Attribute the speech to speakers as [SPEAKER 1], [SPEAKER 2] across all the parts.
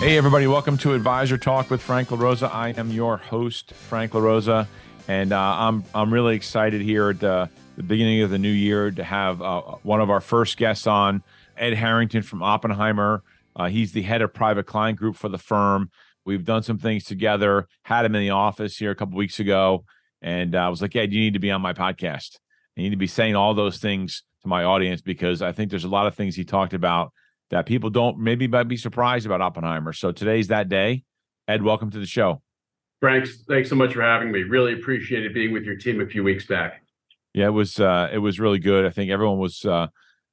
[SPEAKER 1] Hey, everybody, welcome to Advisor Talk with Frank LaRosa. I am your host, Frank LaRosa, and uh, I'm, I'm really excited here at the, the, beginning of the new year to have uh, one of our first guests on, Ed Harrington from Oppenheimer. Uh, he's the head of private client group for the firm. We've done some things together, had him in the office here a couple weeks ago, and uh, I was like, Ed, you need to be on my podcast. You need to be saying all those things to my audience because I think there's a lot of things he talked about that people don't maybe might be surprised about Oppenheimer. So today's that day. Ed, welcome to the show.
[SPEAKER 2] Frank, thanks so much for having me. Really appreciated being with your team a few weeks back.
[SPEAKER 1] Yeah, it was uh, it was really good. I think everyone was uh,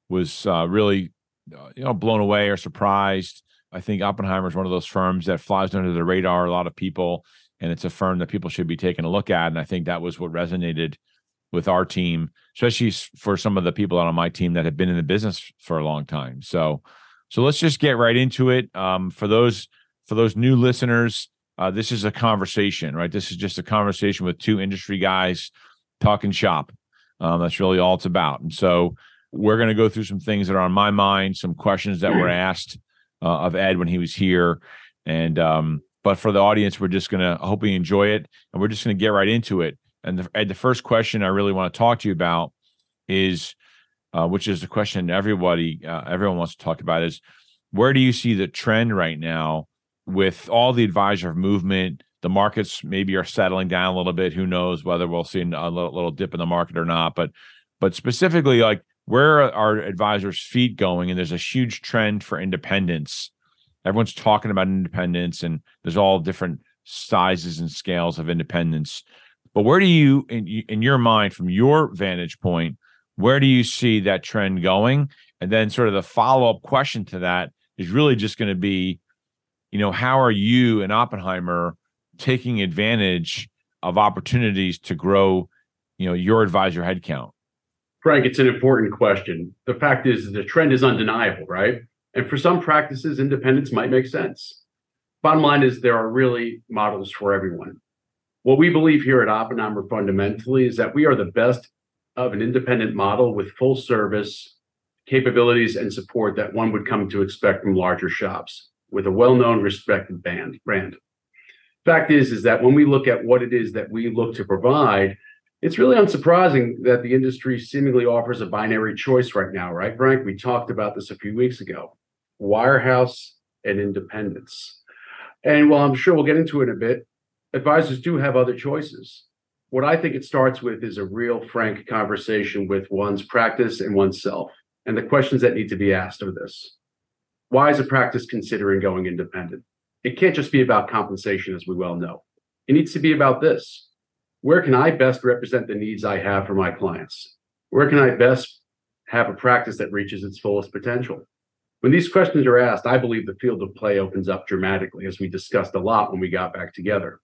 [SPEAKER 1] was uh, really uh, you know blown away or surprised. I think Oppenheimer is one of those firms that flies under the radar a lot of people, and it's a firm that people should be taking a look at. And I think that was what resonated with our team, especially for some of the people out on my team that have been in the business for a long time. So so let's just get right into it. Um, for those for those new listeners, uh, this is a conversation, right? This is just a conversation with two industry guys talking shop. Um, that's really all it's about. And so we're going to go through some things that are on my mind, some questions that were asked uh, of Ed when he was here, and um, but for the audience, we're just going to hope you enjoy it, and we're just going to get right into it. And the, Ed, the first question I really want to talk to you about is uh, which is the question everybody uh, everyone wants to talk about is where do you see the trend right now with all the advisor movement? The markets maybe are settling down a little bit. Who knows whether we'll see a little, little dip in the market or not. But but specifically like where are advisors feet going? And there's a huge trend for independence everyone's talking about independence and there's all different sizes and scales of independence but where do you in, in your mind from your vantage point where do you see that trend going? And then, sort of, the follow up question to that is really just going to be, you know, how are you and Oppenheimer taking advantage of opportunities to grow, you know, your advisor headcount?
[SPEAKER 2] Frank, it's an important question. The fact is, the trend is undeniable, right? And for some practices, independence might make sense. Bottom line is, there are really models for everyone. What we believe here at Oppenheimer fundamentally is that we are the best of an independent model with full service capabilities and support that one would come to expect from larger shops with a well-known respected band brand. Fact is is that when we look at what it is that we look to provide it's really unsurprising that the industry seemingly offers a binary choice right now right frank? We talked about this a few weeks ago. Wirehouse and independence. And while i'm sure we'll get into it in a bit advisors do have other choices what I think it starts with is a real frank conversation with one's practice and oneself, and the questions that need to be asked are this Why is a practice considering going independent? It can't just be about compensation, as we well know. It needs to be about this Where can I best represent the needs I have for my clients? Where can I best have a practice that reaches its fullest potential? When these questions are asked, I believe the field of play opens up dramatically, as we discussed a lot when we got back together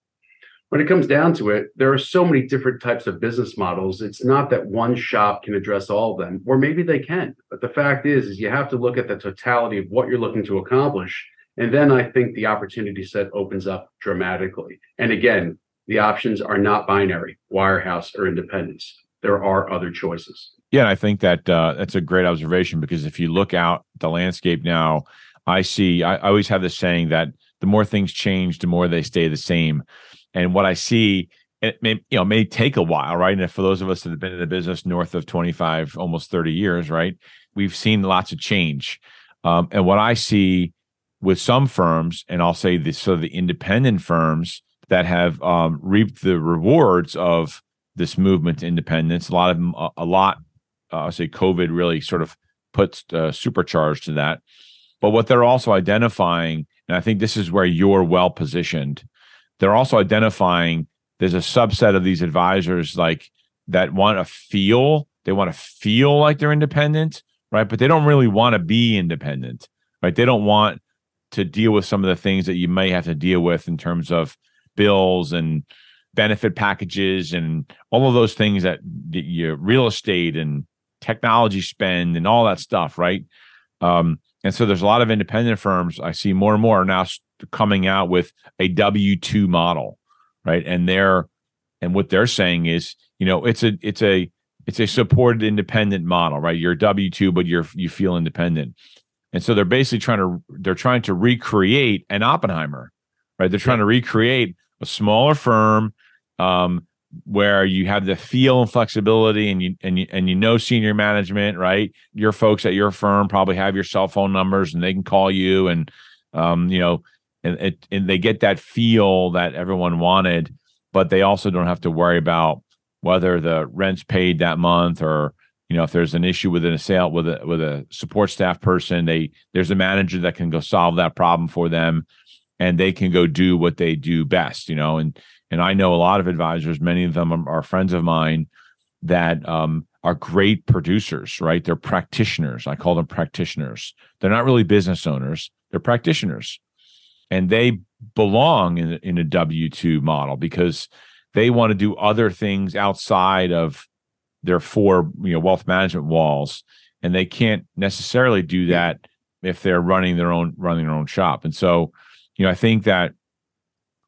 [SPEAKER 2] when it comes down to it, there are so many different types of business models. It's not that one shop can address all of them, or maybe they can. But the fact is, is you have to look at the totality of what you're looking to accomplish. And then I think the opportunity set opens up dramatically. And again, the options are not binary, wirehouse or independence. There are other choices.
[SPEAKER 1] Yeah, I think that uh, that's a great observation because if you look out the landscape now, I see. I, I always have this saying that the more things change, the more they stay the same and what I see it may you know may take a while, right? And for those of us that have been in the business north of 25, almost 30 years, right? We've seen lots of change. Um, and what I see with some firms, and I'll say this so the independent firms that have um, reaped the rewards of this movement to independence, a lot of them, a, a lot, uh, I'll say COVID really sort of puts uh, supercharged to that. But what they're also identifying, and I think this is where you're well positioned, they're also identifying there's a subset of these advisors like that want to feel they want to feel like they're independent right? But they don't really want to be independent right? They don't want to deal with some of the things that you may have to deal with in terms of bills and benefit packages and all of those things that you real estate and technology spend and all that stuff, right? Um, and so there's a lot of independent firms. I see more and more. Now coming out with a W two model, right? And they're and what they're saying is, you know, it's a it's a it's a supported independent model, right? You're W two, but you're you feel independent, and so they're basically trying to they're trying to recreate an Oppenheimer, right? They're trying to recreate a smaller firm um, where you have the feel and flexibility and you and you and you know senior management right your folks at your firm probably have your cell phone numbers and they can call you and um, you know and it, and they get that feel that everyone wanted but they also don't have to worry about whether the rent's paid that month or you know if there's an issue with an sale with a with a support staff person they there's a manager that can go solve that problem for them and they can go do what they do best you know and and I know a lot of advisors, many of them are friends of mine that um, are great producers, right? They're practitioners. I call them practitioners. They're not really business owners, they're practitioners. And they belong in, in a W 2 model because they want to do other things outside of their four you know wealth management walls. And they can't necessarily do that if they're running their own running their own shop. And so you know i think that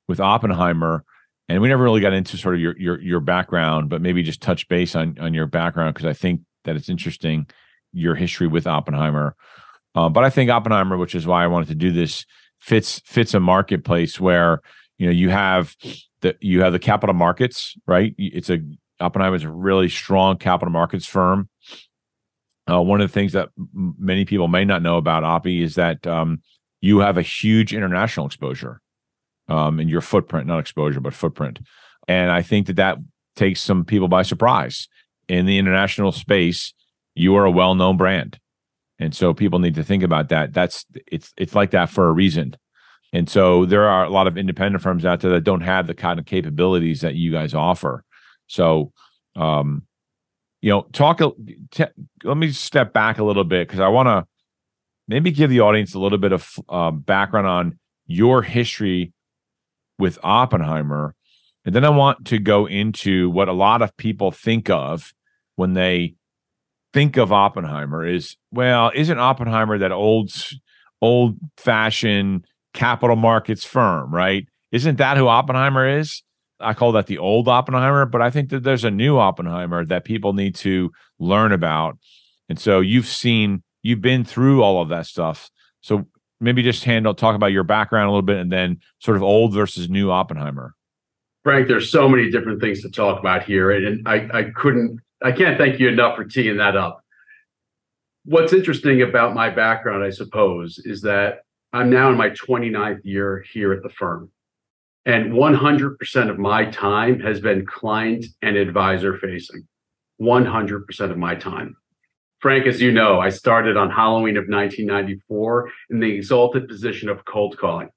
[SPEAKER 1] with oppenheimer and we never really got into sort of your your your background, but maybe just touch base on on your background because I think that it's interesting your history with Oppenheimer. Uh, but I think Oppenheimer, which is why I wanted to do this, fits fits a marketplace where you know you have the you have the capital markets, right? It's a Oppenheimer is a really strong capital markets firm. Uh, one of the things that m- many people may not know about Oppie is that um, you have a huge international exposure um, and your footprint, not exposure, but footprint. And I think that that takes some people by surprise. In the international space, you are a well-known brand, and so people need to think about that. That's it's it's like that for a reason. And so there are a lot of independent firms out there that don't have the kind of capabilities that you guys offer. So, um, you know, talk. T- let me step back a little bit because I want to maybe give the audience a little bit of uh, background on your history with Oppenheimer. And then I want to go into what a lot of people think of when they think of Oppenheimer is well, isn't Oppenheimer that old old fashioned capital markets firm, right? Isn't that who Oppenheimer is? I call that the old Oppenheimer, but I think that there's a new Oppenheimer that people need to learn about. And so you've seen, you've been through all of that stuff. So maybe just handle talk about your background a little bit and then sort of old versus new Oppenheimer.
[SPEAKER 2] Frank, there's so many different things to talk about here, and I, I couldn't, I can't thank you enough for teeing that up. What's interesting about my background, I suppose, is that I'm now in my 29th year here at the firm. And 100% of my time has been client and advisor facing. 100% of my time. Frank, as you know, I started on Halloween of 1994 in the exalted position of cold calling,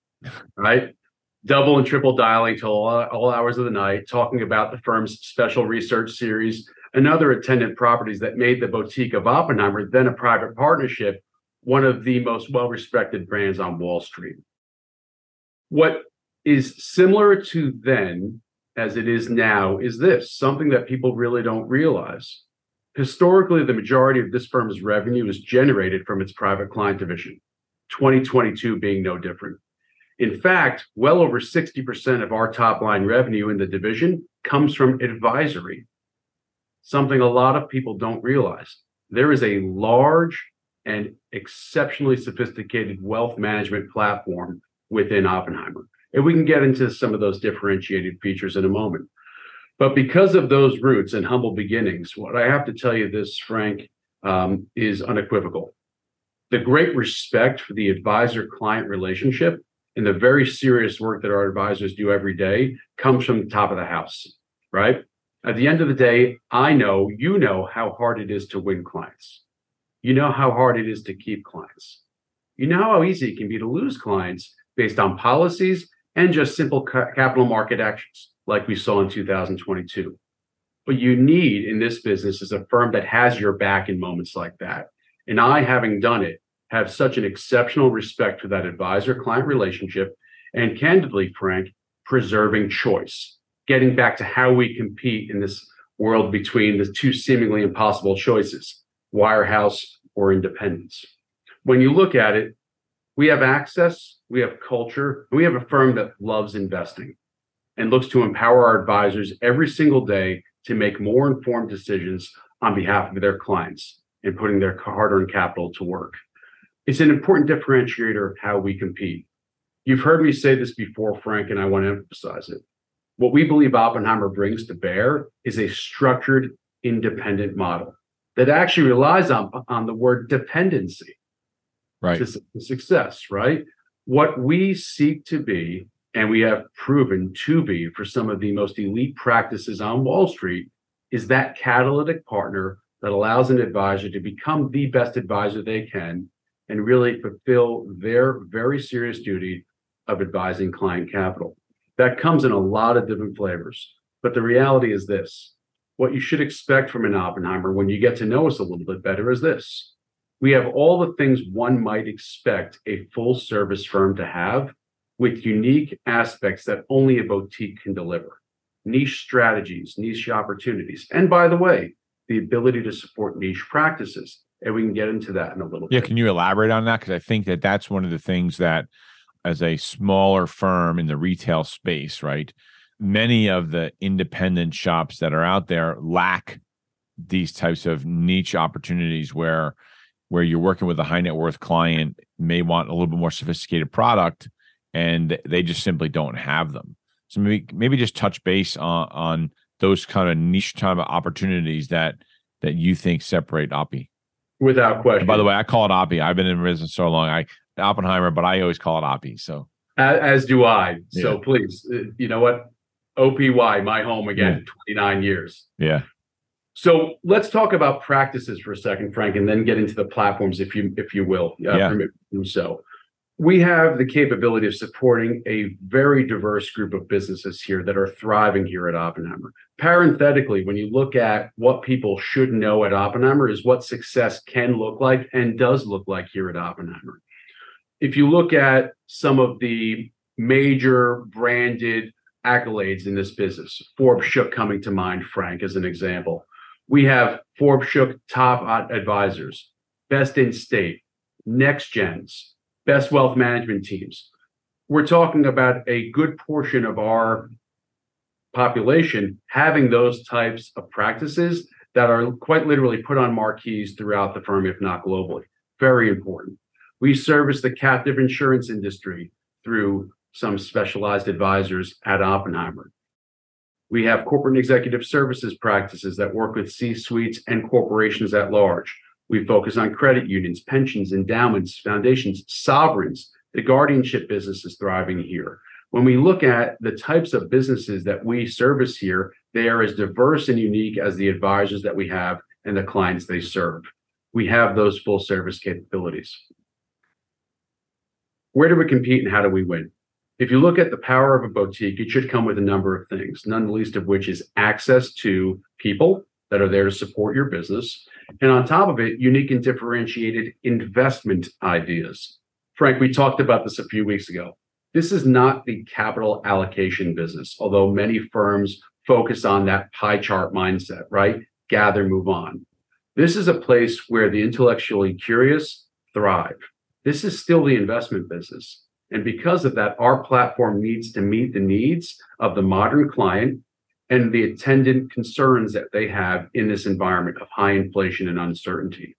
[SPEAKER 2] right? Double and triple dialing till all, all hours of the night, talking about the firm's special research series and other attendant properties that made the boutique of Oppenheimer, then a private partnership, one of the most well respected brands on Wall Street. What is similar to then as it is now is this something that people really don't realize Historically, the majority of this firm's revenue is generated from its private client division, 2022 being no different. In fact, well over 60% of our top line revenue in the division comes from advisory, something a lot of people don't realize. There is a large and exceptionally sophisticated wealth management platform within Oppenheimer. And we can get into some of those differentiated features in a moment. But because of those roots and humble beginnings, what I have to tell you this, Frank, um, is unequivocal. The great respect for the advisor client relationship and the very serious work that our advisors do every day comes from the top of the house, right? At the end of the day, I know, you know how hard it is to win clients. You know how hard it is to keep clients. You know how easy it can be to lose clients based on policies and just simple ca- capital market actions like we saw in 2022. What you need in this business is a firm that has your back in moments like that. And I, having done it, have such an exceptional respect for that advisor client relationship. And candidly, Frank, preserving choice, getting back to how we compete in this world between the two seemingly impossible choices, wirehouse or independence. When you look at it, we have access, we have culture, we have a firm that loves investing and looks to empower our advisors every single day to make more informed decisions on behalf of their clients and putting their hard earned capital to work. It's an important differentiator of how we compete. You've heard me say this before, Frank, and I want to emphasize it. What we believe Oppenheimer brings to bear is a structured, independent model that actually relies on, on the word dependency
[SPEAKER 1] right.
[SPEAKER 2] to success, right? What we seek to be, and we have proven to be for some of the most elite practices on Wall Street, is that catalytic partner that allows an advisor to become the best advisor they can and really fulfill their very serious duty of advising client capital. That comes in a lot of different flavors. But the reality is this what you should expect from an Oppenheimer when you get to know us a little bit better is this we have all the things one might expect a full service firm to have with unique aspects that only a boutique can deliver niche strategies, niche opportunities. And by the way, the ability to support niche practices. And we can get into that in a little
[SPEAKER 1] yeah,
[SPEAKER 2] bit.
[SPEAKER 1] can you elaborate on that? Because I think that that's one of the things that, as a smaller firm in the retail space, right, many of the independent shops that are out there lack these types of niche opportunities where where you're working with a high net worth client may want a little bit more sophisticated product and they just simply don't have them so maybe maybe just touch base on on those kind of niche type of opportunities that that you think separate Oppie.
[SPEAKER 2] Without question.
[SPEAKER 1] And by the way, I call it Oppie. I've been in business so long. I Oppenheimer, but I always call it Oppie. So
[SPEAKER 2] as, do I. So please, uh, you know what? OPY, my home again, 29 years.
[SPEAKER 1] yeah,
[SPEAKER 2] So let's talk about practices for a second, Frank, and then get into the platforms, if you if you will. Uh,
[SPEAKER 1] Yeah.
[SPEAKER 2] permit do so. We have the capability of supporting a very diverse group of businesses here that are thriving here at Oppenheimer. Parenthetically, when you look at what people should know at Oppenheimer, is what success can look like and does look like here at Oppenheimer. If you look at some of the major branded accolades in this business, Forbes Shook coming to mind, Frank, as an example. We have Forbes Shook top advisors, best in state, next gens, best wealth management teams. We're talking about a good portion of our population having those types of practices that are quite literally put on marquees throughout the firm, if not globally. Very important. We service the captive insurance industry through some specialized advisors at Oppenheimer. We have corporate and executive services practices that work with C suites and corporations at large. We focus on credit unions, pensions, endowments, foundations, sovereigns. The guardianship business is thriving here. When we look at the types of businesses that we service here, they are as diverse and unique as the advisors that we have and the clients they serve. We have those full service capabilities. Where do we compete and how do we win? If you look at the power of a boutique, it should come with a number of things, none the least of which is access to people that are there to support your business. And on top of it, unique and differentiated investment ideas. Frank, we talked about this a few weeks ago. This is not the capital allocation business, although many firms focus on that pie chart mindset, right? Gather, move on. This is a place where the intellectually curious thrive. This is still the investment business. And because of that, our platform needs to meet the needs of the modern client and the attendant concerns that they have in this environment of high inflation and uncertainty.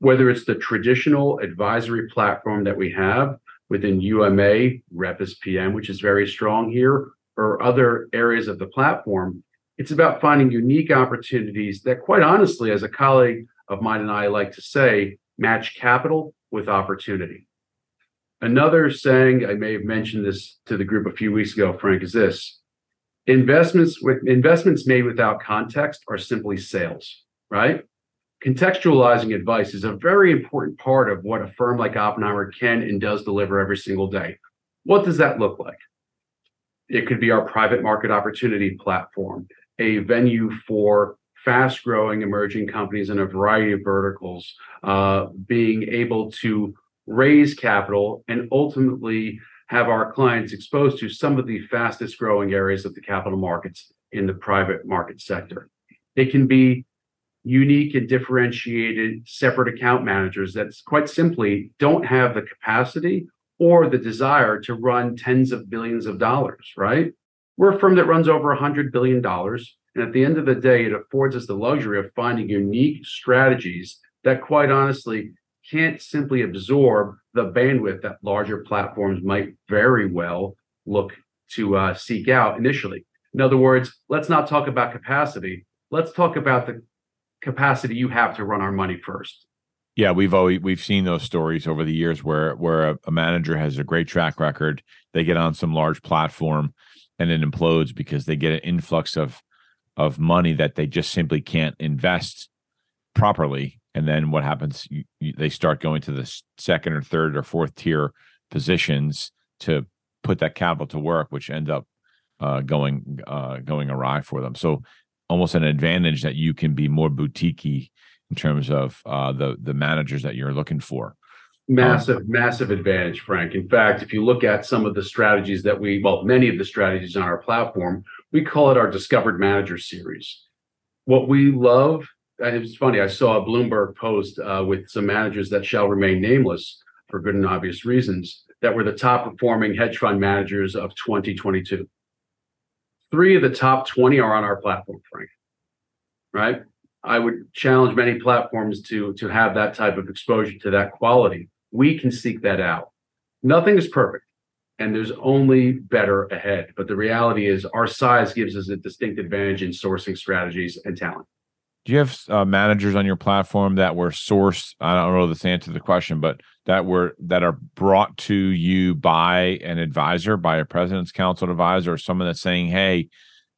[SPEAKER 2] Whether it's the traditional advisory platform that we have within UMA, Rep as PM, which is very strong here, or other areas of the platform, it's about finding unique opportunities that, quite honestly, as a colleague of mine and I like to say, match capital with opportunity. Another saying, I may have mentioned this to the group a few weeks ago, Frank, is this investments with investments made without context are simply sales, right? Contextualizing advice is a very important part of what a firm like Oppenheimer can and does deliver every single day. What does that look like? It could be our private market opportunity platform, a venue for fast growing emerging companies in a variety of verticals, uh, being able to raise capital and ultimately have our clients exposed to some of the fastest growing areas of the capital markets in the private market sector. It can be unique and differentiated separate account managers that quite simply don't have the capacity or the desire to run tens of billions of dollars, right? We're a firm that runs over $100 billion. And at the end of the day, it affords us the luxury of finding unique strategies that, quite honestly, can't simply absorb the bandwidth that larger platforms might very well look to uh, seek out initially. In other words, let's not talk about capacity. Let's talk about the capacity you have to run our money first.
[SPEAKER 1] Yeah, we've always we've seen those stories over the years where where a, a manager has a great track record, they get on some large platform and it implodes because they get an influx of of money that they just simply can't invest properly. And then what happens? You, you, they start going to the second or third or fourth tier positions to put that capital to work which end up uh, going uh, going awry for them. So almost an advantage that you can be more boutiquey in terms of uh, the the managers that you're looking for
[SPEAKER 2] massive massive advantage frank in fact if you look at some of the strategies that we well many of the strategies on our platform we call it our discovered manager series what we love it was funny. I saw a Bloomberg post uh, with some managers that shall remain nameless for good and obvious reasons that were the top performing hedge fund managers of 2022. Three of the top 20 are on our platform, Frank. Right? I would challenge many platforms to to have that type of exposure to that quality. We can seek that out. Nothing is perfect, and there's only better ahead. But the reality is, our size gives us a distinct advantage in sourcing strategies and talent
[SPEAKER 1] do you have uh, managers on your platform that were sourced i don't know this answer to the question but that were that are brought to you by an advisor by a president's council advisor or someone that's saying hey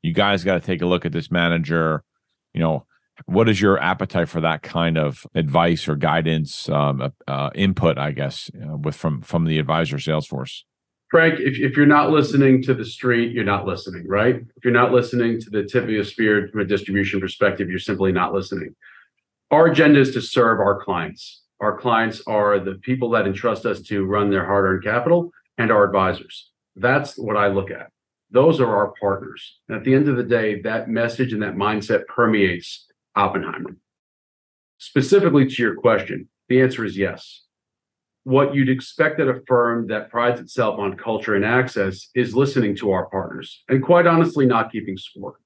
[SPEAKER 1] you guys got to take a look at this manager you know what is your appetite for that kind of advice or guidance um, uh, input i guess uh, with from from the advisor sales force
[SPEAKER 2] Frank, if, if you're not listening to the street, you're not listening, right? If you're not listening to the tip of the spear from a distribution perspective, you're simply not listening. Our agenda is to serve our clients. Our clients are the people that entrust us to run their hard earned capital and our advisors. That's what I look at. Those are our partners. And at the end of the day, that message and that mindset permeates Oppenheimer. Specifically to your question, the answer is yes what you'd expect at a firm that prides itself on culture and access is listening to our partners and quite honestly not keeping score.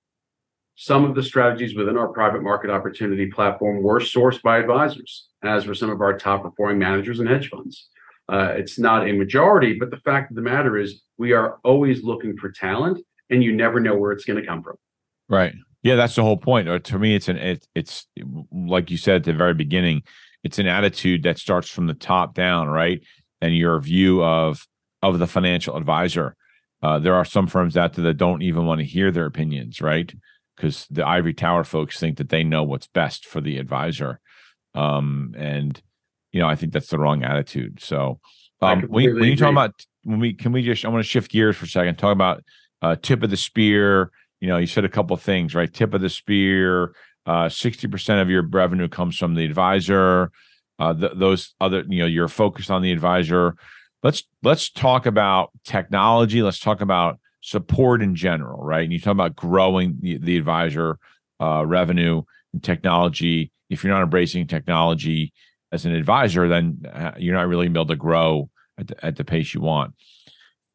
[SPEAKER 2] Some of the strategies within our private market opportunity platform were sourced by advisors, as were some of our top performing managers and hedge funds. Uh, it's not a majority, but the fact of the matter is we are always looking for talent and you never know where it's going to come from.
[SPEAKER 1] Right. Yeah, that's the whole point. Uh, to me, it's an it, it's like you said at the very beginning it's an attitude that starts from the top down, right? And your view of of the financial advisor. Uh, there are some firms out there that don't even want to hear their opinions, right? Because the ivory tower folks think that they know what's best for the advisor, um, and you know I think that's the wrong attitude. So um, when, when you talk about when we can we just I want to shift gears for a second, talk about uh, tip of the spear. You know, you said a couple things, right? Tip of the spear, uh, 60% of your revenue comes from the advisor. Uh, th- those other, you know, you're focused on the advisor. Let's let's talk about technology. Let's talk about support in general, right? And you talk about growing the, the advisor uh, revenue and technology. If you're not embracing technology as an advisor, then uh, you're not really able to grow at the, at the pace you want.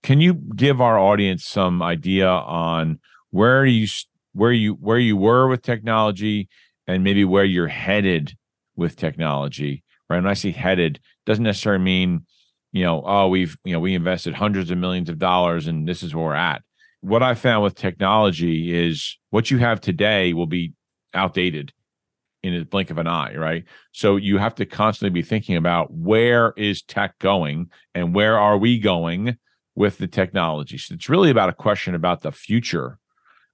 [SPEAKER 1] Can you give our audience some idea on where you where you where you were with technology and maybe where you're headed with technology right? When i say headed doesn't necessarily mean you know oh we've you know we invested hundreds of millions of dollars and this is where we're at. What i found with technology is what you have today will be outdated in a blink of an eye right? So you have to constantly be thinking about where is tech going and where are we going with the technology? So it's really about a question about the future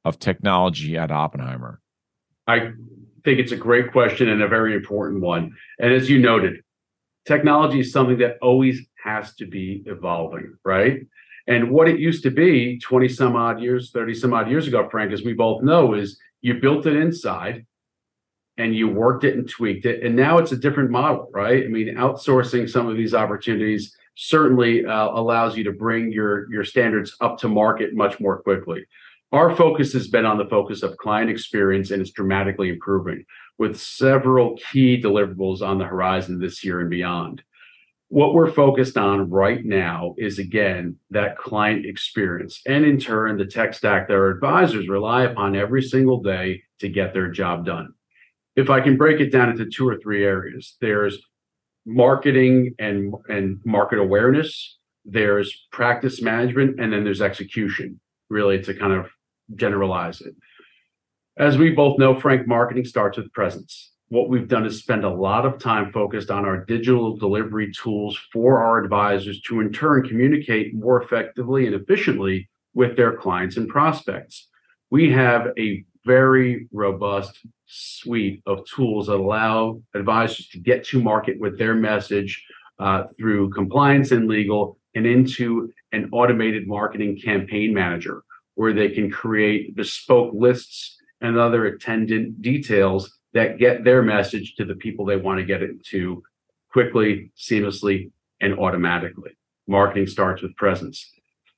[SPEAKER 1] of technology at Oppenheimer?
[SPEAKER 2] I think it's a great question and a very important one. And as you noted, technology is something that always has to be evolving, right? And what it used to be 20 some odd years, 30 some odd years ago, Frank, as we both know, is you built it inside and you worked it and tweaked it. And now it's a different model, right? I mean, outsourcing some of these opportunities certainly uh, allows you to bring your your standards up to market much more quickly. Our focus has been on the focus of client experience, and it's dramatically improving with several key deliverables on the horizon this year and beyond. What we're focused on right now is again that client experience, and in turn, the tech stack that our advisors rely upon every single day to get their job done. If I can break it down into two or three areas, there's marketing and, and market awareness, there's practice management, and then there's execution, really to kind of generalize it. As we both know, Frank, marketing starts with presence. What we've done is spend a lot of time focused on our digital delivery tools for our advisors to in turn communicate more effectively and efficiently with their clients and prospects. We have a very robust suite of tools that allow advisors to get to market with their message uh, through compliance and legal and into an automated marketing campaign manager where they can create bespoke lists and other attendant details that get their message to the people they want to get it to quickly, seamlessly, and automatically. Marketing starts with presence.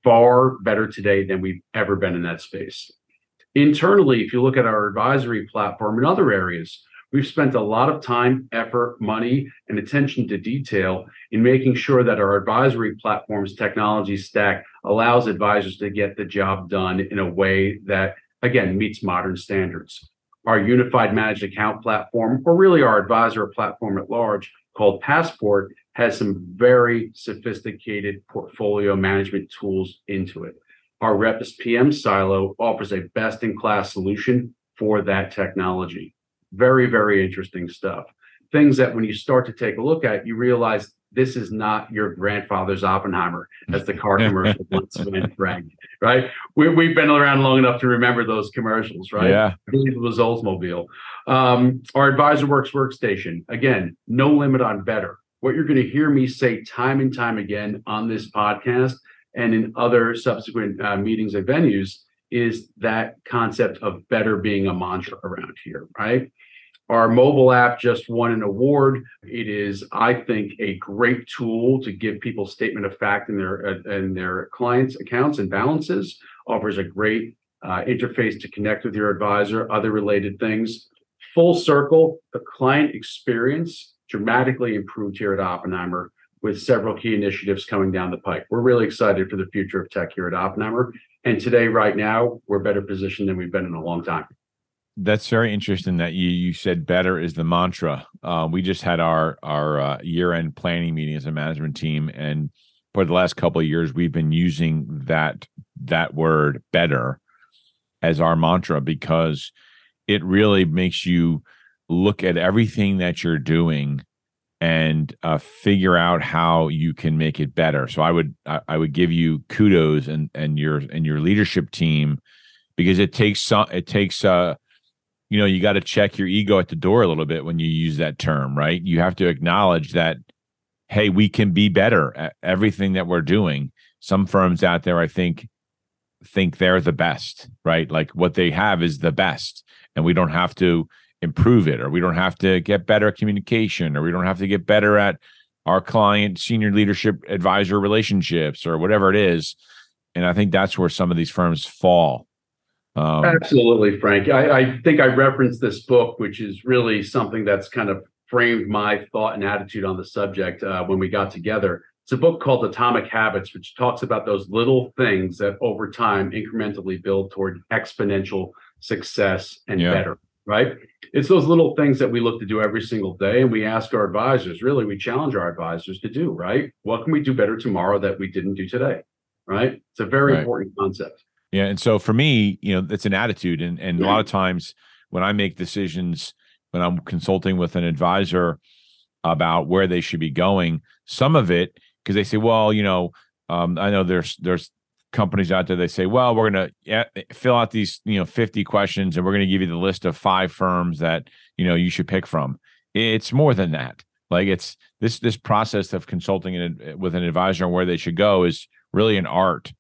[SPEAKER 2] Far better today than we've ever been in that space. Internally, if you look at our advisory platform in other areas, we've spent a lot of time, effort, money, and attention to detail in making sure that our advisory platform's technology stack allows advisors to get the job done in a way that, again, meets modern standards. Our unified managed account platform, or really our advisor platform at large called Passport, has some very sophisticated portfolio management tools into it. Our Rep as PM silo offers a best in class solution for that technology. Very, very interesting stuff. Things that when you start to take a look at, you realize this is not your grandfather's Oppenheimer, as the car commercial once went, Frank. Right? We, we've been around long enough to remember those commercials, right?
[SPEAKER 1] Yeah.
[SPEAKER 2] I believe it was Oldsmobile. Um, our Advisor Works workstation, again, no limit on better. What you're going to hear me say time and time again on this podcast and in other subsequent uh, meetings and venues is that concept of better being a mantra around here, right? Our mobile app just won an award. It is, I think, a great tool to give people statement of fact in their uh, in their clients' accounts and balances. Offers a great uh, interface to connect with your advisor, other related things. Full circle, the client experience dramatically improved here at Oppenheimer with several key initiatives coming down the pike. We're really excited for the future of tech here at Oppenheimer. And today, right now, we're better positioned than we've been in a long time
[SPEAKER 1] that's very interesting that you you said better is the mantra. Uh, we just had our our uh, year end planning meeting as a management team, and for the last couple of years, we've been using that that word better as our mantra because it really makes you look at everything that you're doing and uh, figure out how you can make it better. So I would I, I would give you kudos and and your and your leadership team because it takes some it takes uh you know, you got to check your ego at the door a little bit when you use that term, right? You have to acknowledge that, hey, we can be better at everything that we're doing. Some firms out there, I think, think they're the best, right? Like what they have is the best, and we don't have to improve it, or we don't have to get better at communication, or we don't have to get better at our client senior leadership advisor relationships, or whatever it is. And I think that's where some of these firms fall
[SPEAKER 2] um, Absolutely, Frank. I, I, think I referenced this book, which is really something that's kind of framed my thought and attitude on the subject uh, when we got together. It's a book called Atomic Habits, which talks about those little things that over time incrementally build toward exponential success and yeah. better, right? It's those little things that we look to do every single day. And we ask our advisors, really, we challenge our advisors to do, right? What can we do better tomorrow that we didn't do today? Right? It's a very right. important concept.
[SPEAKER 1] Yeah. And so for me, you know, it's an attitude. And and a lot of times when I make decisions, when I'm consulting with an advisor about where they should be going, some of it, because they say, well, you know, um, I know there's there's companies out there they say, well, we're gonna fill out these, you know, 50 questions and we're gonna give you the list of five firms that you know you should pick from. It's more than that. Like it's this this process of consulting with an advisor on where they should go is really an art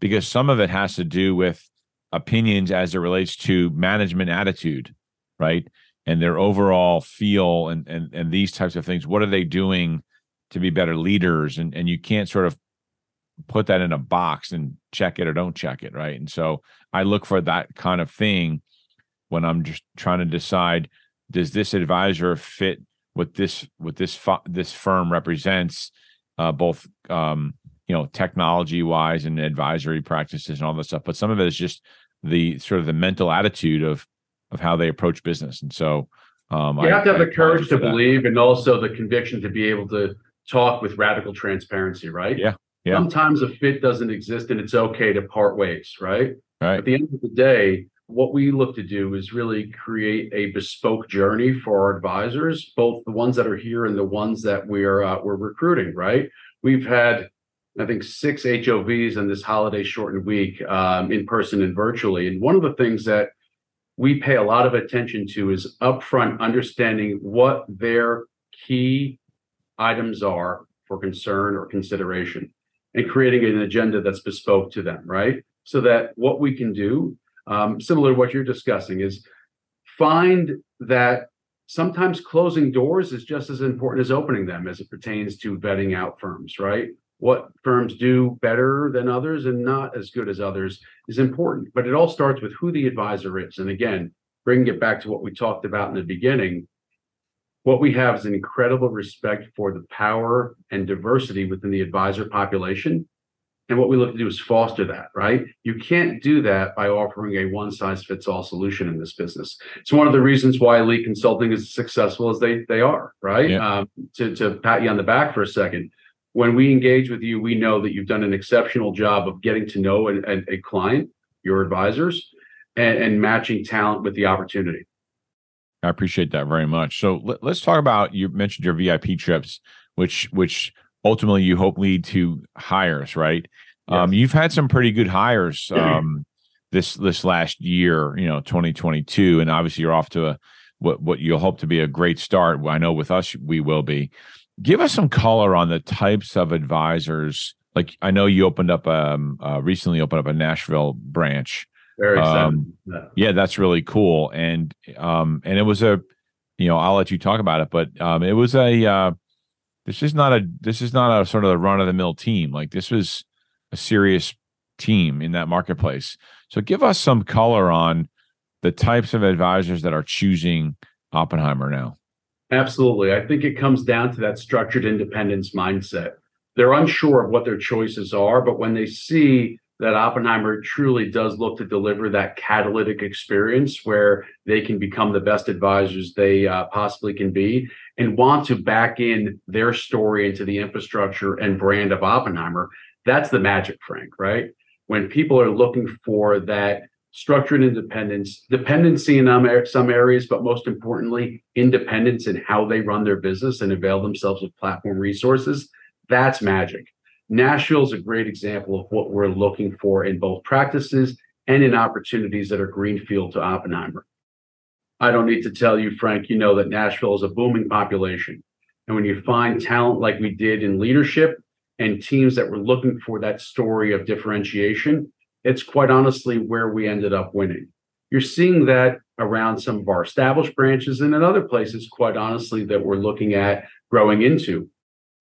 [SPEAKER 1] because some of it has to do with opinions as it relates to management attitude, right? And their overall feel and and and these types of things. What are they doing to be better leaders and and you can't sort of put that in a box and check it or don't check it right? And so i look for that kind of thing when i'm just trying to decide does this advisor fit what this what this this firm represents uh, both um, you know technology wise and advisory practices and all this stuff? But some of it is just the sort of the mental attitude of of how they approach business. And so
[SPEAKER 2] um, you I, have to have I the courage to believe and also the conviction to be able to talk with radical transparency right?
[SPEAKER 1] Yeah yeah
[SPEAKER 2] sometimes a fit doesn't exist and it's okay to part ways right
[SPEAKER 1] right
[SPEAKER 2] at the end of the day what we look to do is really create a bespoke journey for our advisors, both the ones that are here and the ones that we're uh, we're recruiting. Right? We've had, I think, six HOVs in this holiday shortened week, um, in person and virtually. And one of the things that we pay a lot of attention to is upfront understanding what their key items are for concern or consideration, and creating an agenda that's bespoke to them. Right? So that what we can do um, similar to what you're discussing, is find that sometimes closing doors is just as important as opening them as it pertains to vetting out firms, right? What firms do better than others and not as good as others is important, but it all starts with who the advisor is. And again, bringing it back to what we talked about in the beginning, what we have is an incredible respect for the power and diversity within the advisor population and what we look to do is foster that, right? You can't do that by offering a one size fits all solution in this business. It's one of the reasons why Elite Consulting is as successful as they they are, right? Yeah. Um, to to pat you on the back for a second, when we engage with you, we know that you've done an exceptional job of getting to know a, a, a client, your advisors, and, and matching talent with the opportunity.
[SPEAKER 1] I appreciate that very much. So let, us talk about you mentioned your VIP trips, which which ultimately you hope lead to hires, right? Yes. Um, you've had some pretty good hires um, this this last year, you know, 2022, and obviously you're off to a what what you'll hope to be a great start. I know with us we will be. Give us some color on the types of advisors. Like I know you opened up um uh, recently opened up a Nashville branch.
[SPEAKER 2] Very um,
[SPEAKER 1] yeah. yeah, that's really cool. And um and it was a you know I'll let you talk about it, but um it was a uh, this is not a this is not a sort of a run of the mill team. Like this was a serious team in that marketplace. So give us some color on the types of advisors that are choosing Oppenheimer now.
[SPEAKER 2] Absolutely. I think it comes down to that structured independence mindset. They're unsure of what their choices are, but when they see that Oppenheimer truly does look to deliver that catalytic experience where they can become the best advisors they uh, possibly can be and want to back in their story into the infrastructure and brand of Oppenheimer. That's the magic, Frank, right? When people are looking for that structured independence, dependency in some areas, but most importantly, independence in how they run their business and avail themselves of platform resources, that's magic. Nashville is a great example of what we're looking for in both practices and in opportunities that are greenfield to Oppenheimer. I don't need to tell you, Frank, you know that Nashville is a booming population. And when you find talent like we did in leadership and teams that were looking for that story of differentiation, it's quite honestly where we ended up winning. You're seeing that around some of our established branches and in other places, quite honestly, that we're looking at growing into.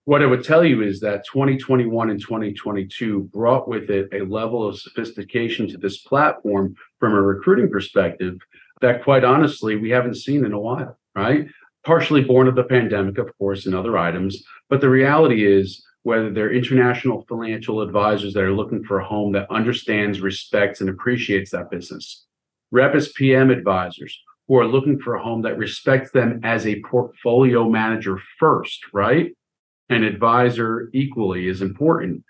[SPEAKER 2] What I would tell you is that 2021 and 2022 brought with it a level of sophistication to this platform from a recruiting perspective that quite honestly we haven't seen in a while, right? Partially born of the pandemic, of course, and other items. But the reality is, whether they're international financial advisors that are looking for a home that understands, respects, and appreciates that business, Rep as PM advisors who are looking for a home that respects them as a portfolio manager first, right? An advisor equally is important.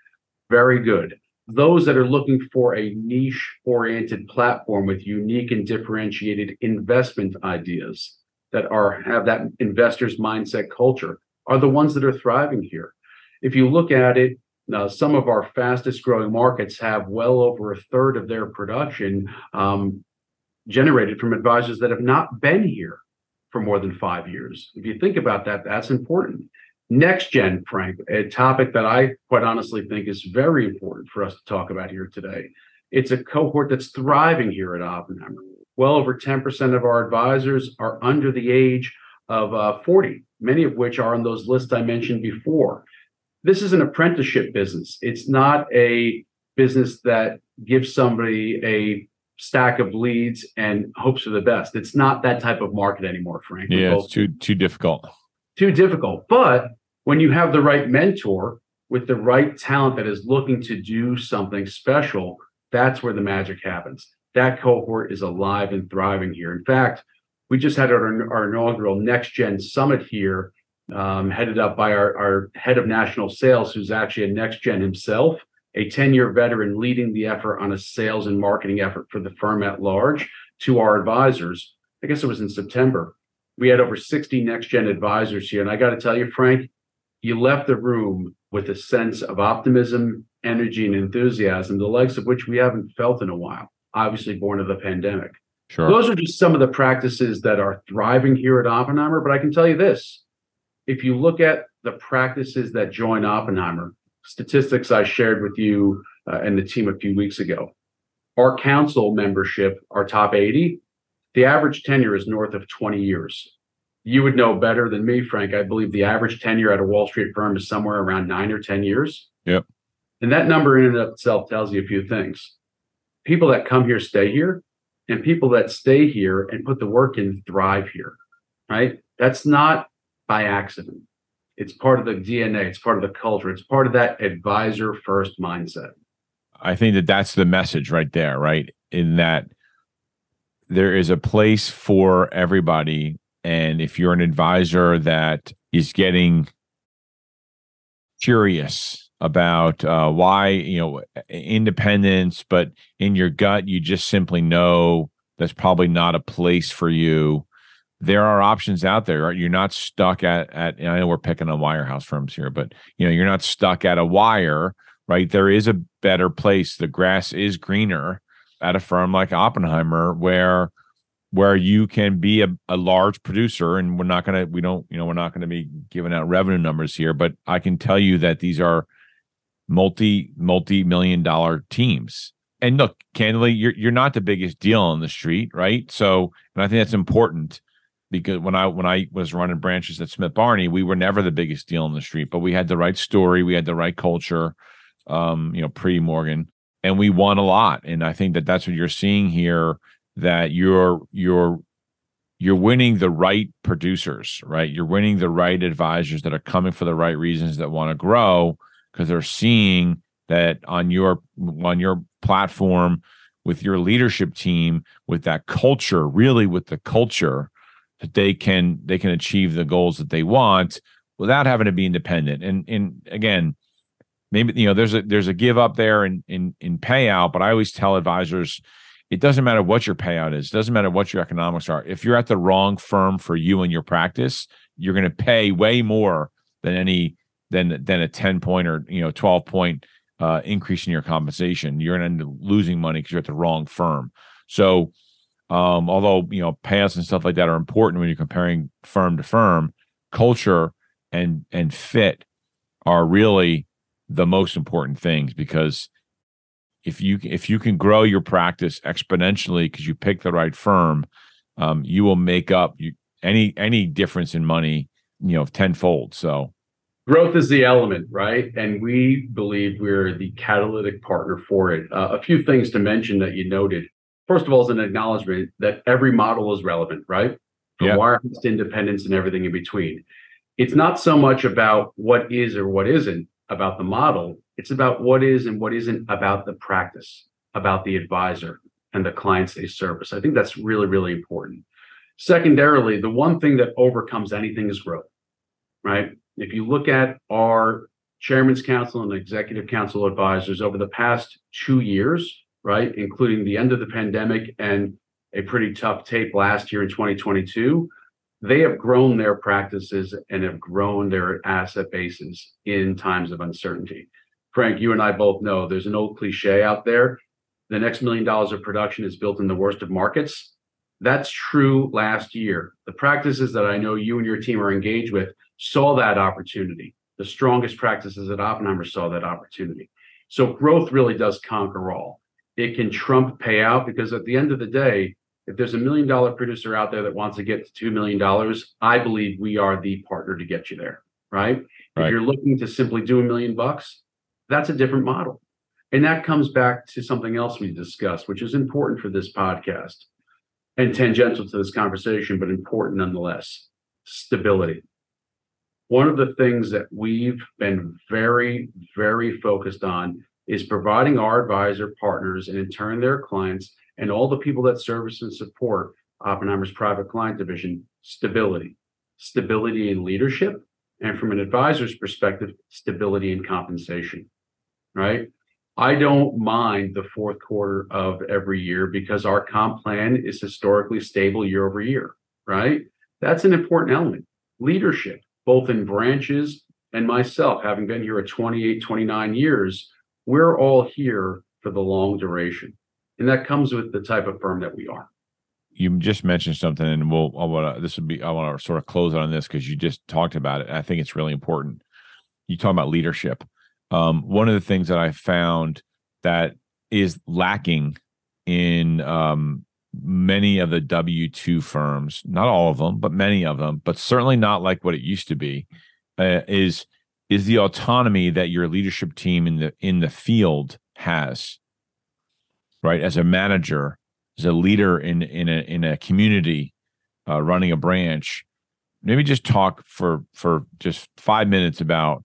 [SPEAKER 2] Very good. Those that are looking for a niche oriented platform with unique and differentiated investment ideas that are have that investors mindset culture are the ones that are thriving here. If you look at it now some of our fastest growing markets have well over a third of their production um, generated from advisors that have not been here for more than five years. If you think about that that's important Next gen, Frank, a topic that I quite honestly think is very important for us to talk about here today. It's a cohort that's thriving here at Oppenheimer. Well over 10% of our advisors are under the age of uh, 40. many of which are on those lists I mentioned before. This is an apprenticeship business. It's not a business that gives somebody a stack of leads and hopes for the best. It's not that type of market anymore, Frank.
[SPEAKER 1] Yeah, it's too too difficult.
[SPEAKER 2] Too difficult. But when you have the right mentor with the right talent that is looking to do something special, that's where the magic happens. That cohort is alive and thriving here. In fact, we just had our, our inaugural Next Gen Summit here, um, headed up by our, our head of national sales, who's actually a Next Gen himself a 10 year veteran leading the effort on a sales and marketing effort for the firm at large to our advisors. I guess it was in September. We had over 60 next gen advisors here. And I got to tell you, Frank, you left the room with a sense of optimism, energy, and enthusiasm, the likes of which we haven't felt in a while, obviously born of the pandemic.
[SPEAKER 1] Sure.
[SPEAKER 2] Those are just some of the practices that are thriving here at Oppenheimer. But I can tell you this if you look at the practices that join Oppenheimer, statistics I shared with you uh, and the team a few weeks ago. Our council membership, our top 80, the average tenure is north of 20 years. You would know better than me, Frank. I believe the average tenure at a Wall Street firm is somewhere around nine or 10 years.
[SPEAKER 1] Yep.
[SPEAKER 2] And that number in and of itself tells you a few things. People that come here stay here, and people that stay here and put the work in thrive here, right? That's not by accident. It's part of the DNA. It's part of the culture. It's part of that advisor first mindset.
[SPEAKER 1] I think that that's the message right there, right? In that there is a place for everybody. And if you're an advisor that is getting curious about uh, why, you know, independence, but in your gut, you just simply know that's probably not a place for you there are options out there. Right? You're not stuck at at. I know we're picking on wirehouse firms here, but you know you're not stuck at a wire, right? There is a better place. The grass is greener at a firm like Oppenheimer, where where you can be a, a large producer, and we're not gonna we don't you know we're not gonna be giving out revenue numbers here, but I can tell you that these are multi multi million dollar teams. And look, candidly, you're you're not the biggest deal on the street, right? So, and I think that's important because when I when I was running branches at Smith Barney, we were never the biggest deal in the street, but we had the right story, we had the right culture, um, you know, pre Morgan, and we won a lot. And I think that that's what you're seeing here. That you're you're you're winning the right producers, right? You're winning the right advisors that are coming for the right reasons that want to grow because they're seeing that on your on your platform with your leadership team with that culture, really with the culture that they can they can achieve the goals that they want without having to be independent. And and again, maybe you know there's a there's a give up there in in in payout, but I always tell advisors it doesn't matter what your payout is, it doesn't matter what your economics are. If you're at the wrong firm for you and your practice, you're going to pay way more than any than than a 10 point or you know 12 point uh, increase in your compensation. You're going to end up losing money because you're at the wrong firm. So um, although you know payouts and stuff like that are important when you're comparing firm to firm, culture and and fit are really the most important things because if you if you can grow your practice exponentially because you pick the right firm, um, you will make up you, any any difference in money, you know, tenfold. So
[SPEAKER 2] growth is the element, right? And we believe we're the catalytic partner for it. Uh, a few things to mention that you noted first of all, is an acknowledgement that every model is relevant, right? From yeah. wirehouse to independence and everything in between. It's not so much about what is or what isn't about the model. It's about what is and what isn't about the practice, about the advisor and the clients they service. I think that's really, really important. Secondarily, the one thing that overcomes anything is growth, right? If you look at our chairman's council and executive council advisors over the past two years, right? Including the end of the pandemic and a pretty tough tape last year in 2022. They have grown their practices and have grown their asset bases in times of uncertainty. Frank, you and I both know there's an old cliche out there. The next million dollars of production is built in the worst of markets. That's true last year. The practices that I know you and your team are engaged with saw that opportunity. The strongest practices at Oppenheimer saw that opportunity. So growth really does conquer all it can trump payout because at the end of the day, If there's a million dollar producer out there that wants to get to $2 million, I believe we are the partner to get you there, right?
[SPEAKER 1] Right.
[SPEAKER 2] If you're looking to simply do a million bucks, that's a different model. And that comes back to something else we discussed, which is important for this podcast and tangential to this conversation, but important nonetheless stability. One of the things that we've been very, very focused on is providing our advisor partners and in turn their clients and all the people that service and support Oppenheimer's private client division stability, stability in leadership, and from an advisor's perspective, stability in compensation, right? I don't mind the fourth quarter of every year because our comp plan is historically stable year over year, right? That's an important element. Leadership, both in branches and myself, having been here at 28, 29 years, we're all here for the long duration. And that comes with the type of firm that we are.
[SPEAKER 1] You just mentioned something, and we'll. I want to. This would be. I want to sort of close on this because you just talked about it. I think it's really important. You talk about leadership. Um, one of the things that I found that is lacking in um, many of the W two firms, not all of them, but many of them, but certainly not like what it used to be, uh, is is the autonomy that your leadership team in the in the field has. Right, as a manager, as a leader in in a in a community, uh, running a branch, maybe just talk for for just five minutes about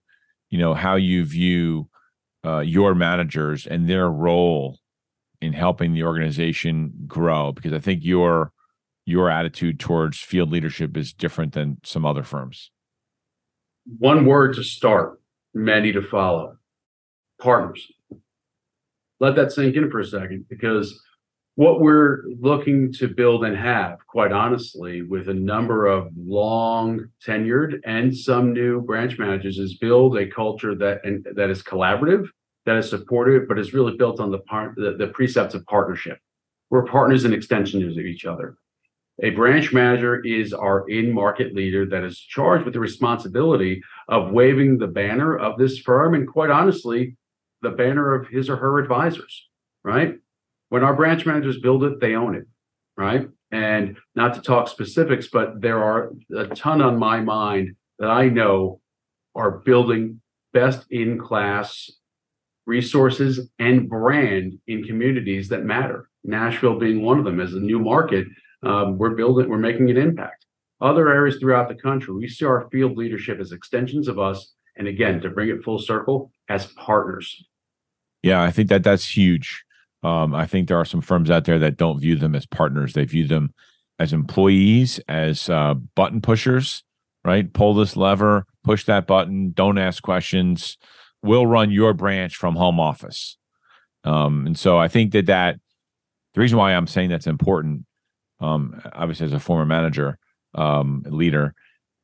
[SPEAKER 1] you know how you view uh, your managers and their role in helping the organization grow because i think your your attitude towards field leadership is different than some other firms
[SPEAKER 2] One word to start, many to follow partners. Let that sink in for a second because what we're looking to build and have, quite honestly, with a number of long tenured and some new branch managers, is build a culture that and that is collaborative, that is supportive, but is really built on the part the, the precepts of partnership. We're partners and extensions of each other. A branch manager is our in-market leader that is charged with the responsibility of waving the banner of this firm and quite honestly, the banner of his or her advisors, right? when our branch managers build it, they own it, right? And not to talk specifics, but there are a ton on my mind that I know are building best in class resources and brand in communities that matter. Nashville being one of them as a new market, um, we're building, we're making an impact. Other areas throughout the country, we see our field leadership as extensions of us. And again, to bring it full circle, as partners.
[SPEAKER 1] yeah i think that that's huge. Um, i think there are some firms out there that don't view them as partners. They view them as employees as uh, button pushers right? Pull this lever push that button don't ask questions. We'll run your branch from home office. Um, and so i think that that the reason why i'm saying that's important um, obviously as a former manager um, leader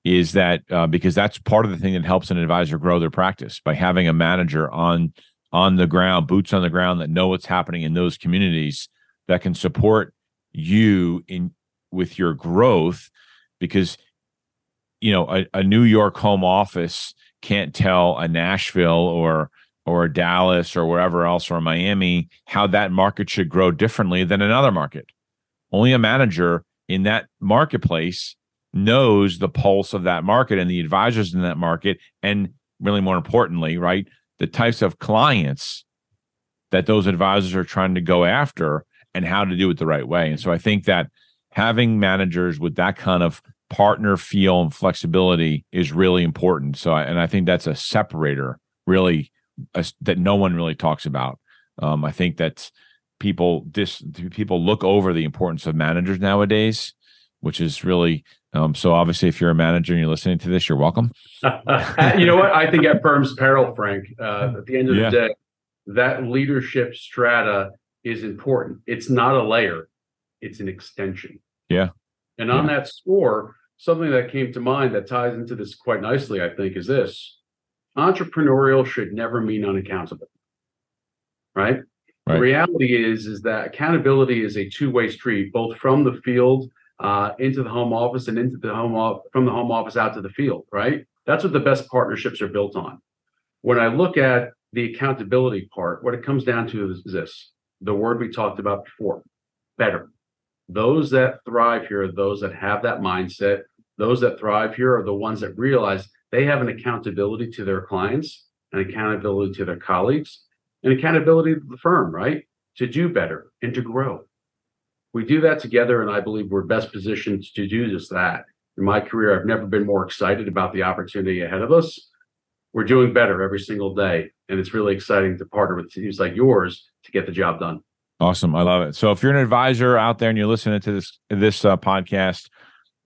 [SPEAKER 1] is that uh, because that's part of the thing that helps an advisor grow their practice by having a manager on on the ground, boots on the ground that know what's happening in those communities that can support you in with your growth because you know a, a New York home office can't tell a Nashville or or Dallas or wherever else or Miami how that market should grow differently than another market. Only a manager in that marketplace knows the pulse of that market and the advisors in that market and really more importantly, right, the types of clients that those advisors are trying to go after and how to do it the right way. And so I think that having managers with that kind of partner feel and flexibility is really important. So, and I think that's a separator, really, that no one really talks about. Um, I think that people dis people look over the importance of managers nowadays, which is really um, so. Obviously, if you're a manager and you're listening to this, you're welcome.
[SPEAKER 2] you know what? I think at firm's peril, Frank, uh, at the end of
[SPEAKER 1] Yeah.
[SPEAKER 2] the day, that leadership strata is important. It's not a layer, it's an extension.
[SPEAKER 1] Yeah.
[SPEAKER 2] And on that score, something that came to mind that ties into this quite nicely, I think, is this entrepreneurial should never mean unaccountable. Right? The reality is, is that accountability is a two-way street, both from the field uh, into the home office and into the home off from the home office out to the field, right? That's what the best partnerships are built on. When I look at the accountability part, what it comes down to is this the word we talked about before better. Those that thrive here are those that have that mindset. Those that thrive here are the ones that realize they have an accountability to their clients, an accountability to their colleagues, and accountability to the firm, right? To do better and to grow. We do that together, and I believe we're best positioned to do just that. In my career, I've never been more excited about the opportunity ahead of us. We're doing better every single day, and it's really exciting to partner with teams like yours to get the job done.
[SPEAKER 1] Awesome, I love it. So if you're an advisor out there and you're listening to this this uh, podcast,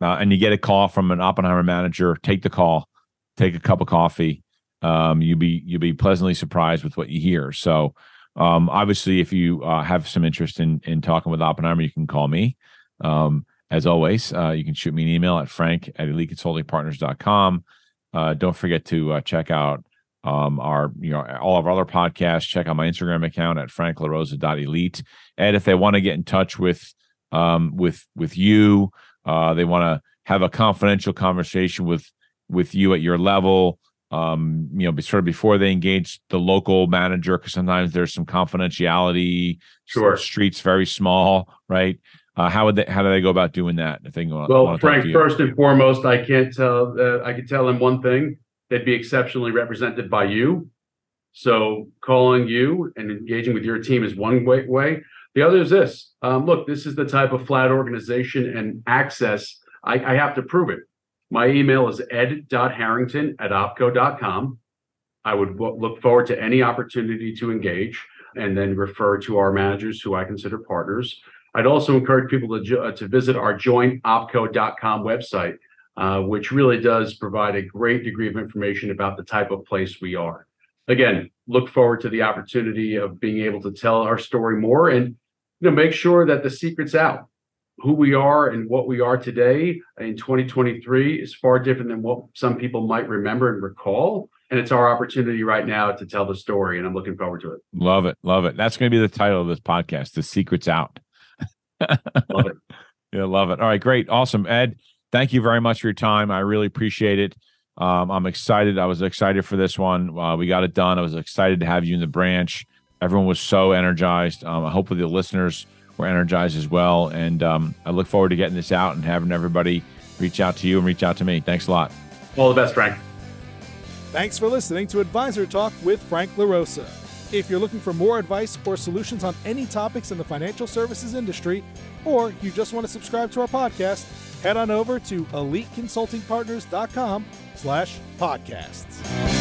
[SPEAKER 1] uh, and you get a call from an Oppenheimer manager, take the call, take a cup of coffee. Um, you'll be you'll be pleasantly surprised with what you hear. So um, obviously, if you uh, have some interest in in talking with Oppenheimer, you can call me. Um, as always, uh, you can shoot me an email at frank at eliteconsultingpartners.com. Uh, don't forget to uh, check out um, our, you know, all of our other podcasts. Check out my Instagram account at franklarosa.elite. And if they want to get in touch with, um, with, with you, uh, they want to have a confidential conversation with, with you at your level, um, you know, sort of before they engage the local manager, because sometimes there's some confidentiality.
[SPEAKER 2] Sure.
[SPEAKER 1] Streets very small, right? Uh, how would they? How do they go about doing that? If they go,
[SPEAKER 2] well, Frank, first and foremost, I can't tell. Uh, I can tell them one thing: they'd be exceptionally represented by you. So calling you and engaging with your team is one way. way. The other is this: um, look, this is the type of flat organization and access. I, I have to prove it. My email is ed.harrington at opco.com. I would look forward to any opportunity to engage and then refer to our managers who I consider partners. I'd also encourage people to, uh, to visit our joinopco.com website, uh, which really does provide a great degree of information about the type of place we are. Again, look forward to the opportunity of being able to tell our story more and you know make sure that the secret's out. Who we are and what we are today in 2023 is far different than what some people might remember and recall. And it's our opportunity right now to tell the story, and I'm looking forward to it.
[SPEAKER 1] Love it. Love it. That's going to be the title of this podcast The Secret's Out
[SPEAKER 2] love it.
[SPEAKER 1] Yeah, love it. All right, great. Awesome. Ed, thank you very much for your time. I really appreciate it. Um, I'm excited. I was excited for this one. Uh, we got it done. I was excited to have you in the branch. Everyone was so energized. Um, hopefully, the listeners were energized as well. And um, I look forward to getting this out and having everybody reach out to you and reach out to me. Thanks a lot.
[SPEAKER 2] All the best, Frank.
[SPEAKER 3] Thanks for listening to Advisor Talk with Frank LaRosa. If you're looking for more advice or solutions on any topics in the financial services industry, or you just want to subscribe to our podcast, head on over to eliteconsultingpartners.com slash podcasts.